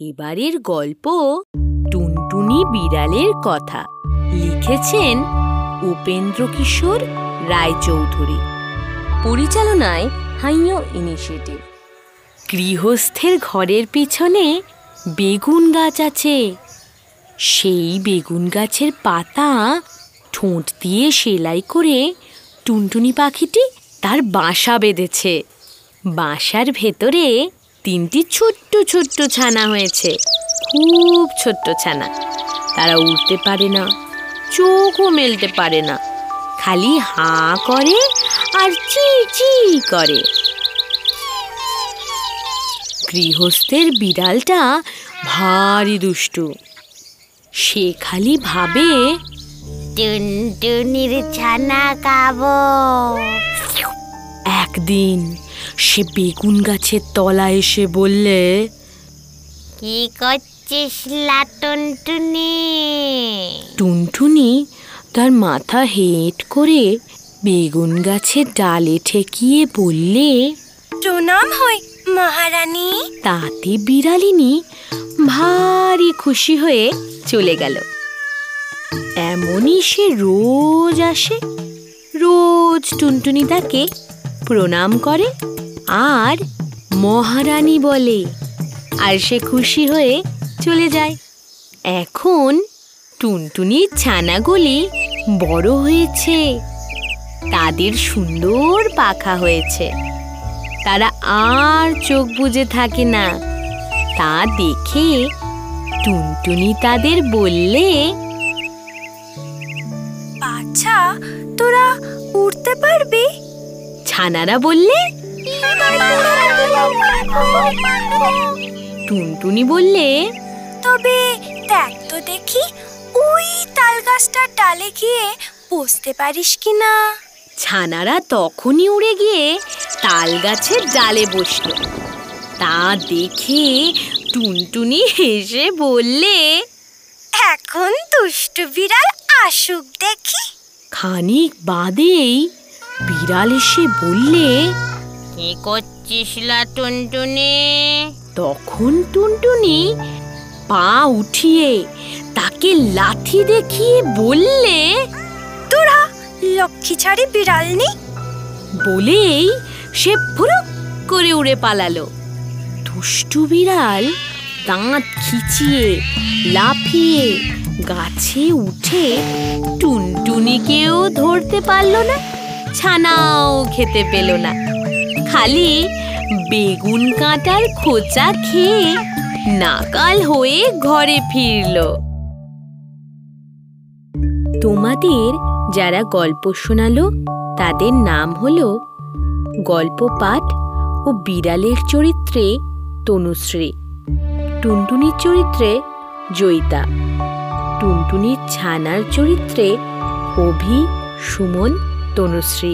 এবারের গল্প টুনটুনি বিড়ালের কথা। লিখেছেন উপেন্দ্র কিশোর রায়চৌধুরী। পরিচালনায় হাইও ইনিশিয়েটিভ। গৃহস্থের ঘরের পিছনে বেগুন গাছ আছে। সেই বেগুন গাছের পাতা ঠোঁট দিয়ে সেলাই করে টুনটুনি পাখিটি তার বাসা বেঁধেছে। বাসার ভেতরে তিনটি ছোট্ট ছোট্ট ছানা হয়েছে। খুব ছোট্ট ছানা। তারা উঠতে পারে না চোখও মেলতে পারে না। খালি হাঁ করে আর চি চি করে। গৃহস্থের বিড়ালটা ভারী দুষ্টু। সে খালি ভাবে টুনটুনির ছানা খাব। একদিন সে বেগুন গাছের তলা এসে বললে কি করছিস টুনটুনি? টুনটুনি তার মাথা হেঁট করে বেগুন গাছের ডালে ঠেকিয়ে বললে প্রণাম হয় মহারানী? তাতে বিড়ালিনী ভারী খুশি হয়ে চলে গেল। এমনই সে রোজ আসে রোজ টুনটুনি তাকে প্রণাম করে। আর মহারানী বলে আর সে খুশি হয়ে চলে যায়। এখন টুনটুনির ছানাগুলি বড় হয়েছে। তাদের সুন্দর পাখা হয়েছে। তারা আর চোখ বুজে থাকে না। তা দেখে টুনটুনি তাদের বললে আচ্ছা তোরা উঠতে পারবি? ছানারা বললে টুনটুনি বললে তবে দেখ তো দেখি ওই তাল গাছটার ডালে গিয়ে বসতে পারিস কি না ছানারা তখনই উড়ে গিয়ে তাল গাছের ডালে বসল। তা দেখে টুনটুনি হেসে বললে এখন দুষ্টু বিড়াল আসুক দেখি। খানিক বাদেই বিড়াল এসে বললে কি করছিস লা টুনটুনি? তখন টুনটুনি পা উঠিয়ে তাকে লাথি দেখিয়ে বললে তোরা লক্ষ্মী ছাড়ি বিড়াল নি? বলেই সে ফুরুক করে উড়ে পালালো। দুষ্টু বিড়াল দাঁত খিচিয়ে লাফিয়ে গাছে উঠে টুনটুনিকেও ধরতে পারল না। ছানাও খেতে পেল না। খালি বেগুন কাঁটার খোঁচা খেয়ে নাকাল হয়ে ঘরে ফিরল। তোমাদের যারা গল্প শোনালো, তাদের নাম হলো গল্প পাঠ ও বিড়ালের চরিত্রে তনুশ্রী, টুনটুনির চরিত্রে জয়িতা, টুনটুনির ছানার চরিত্রে অভি, সুমন তনুশ্রী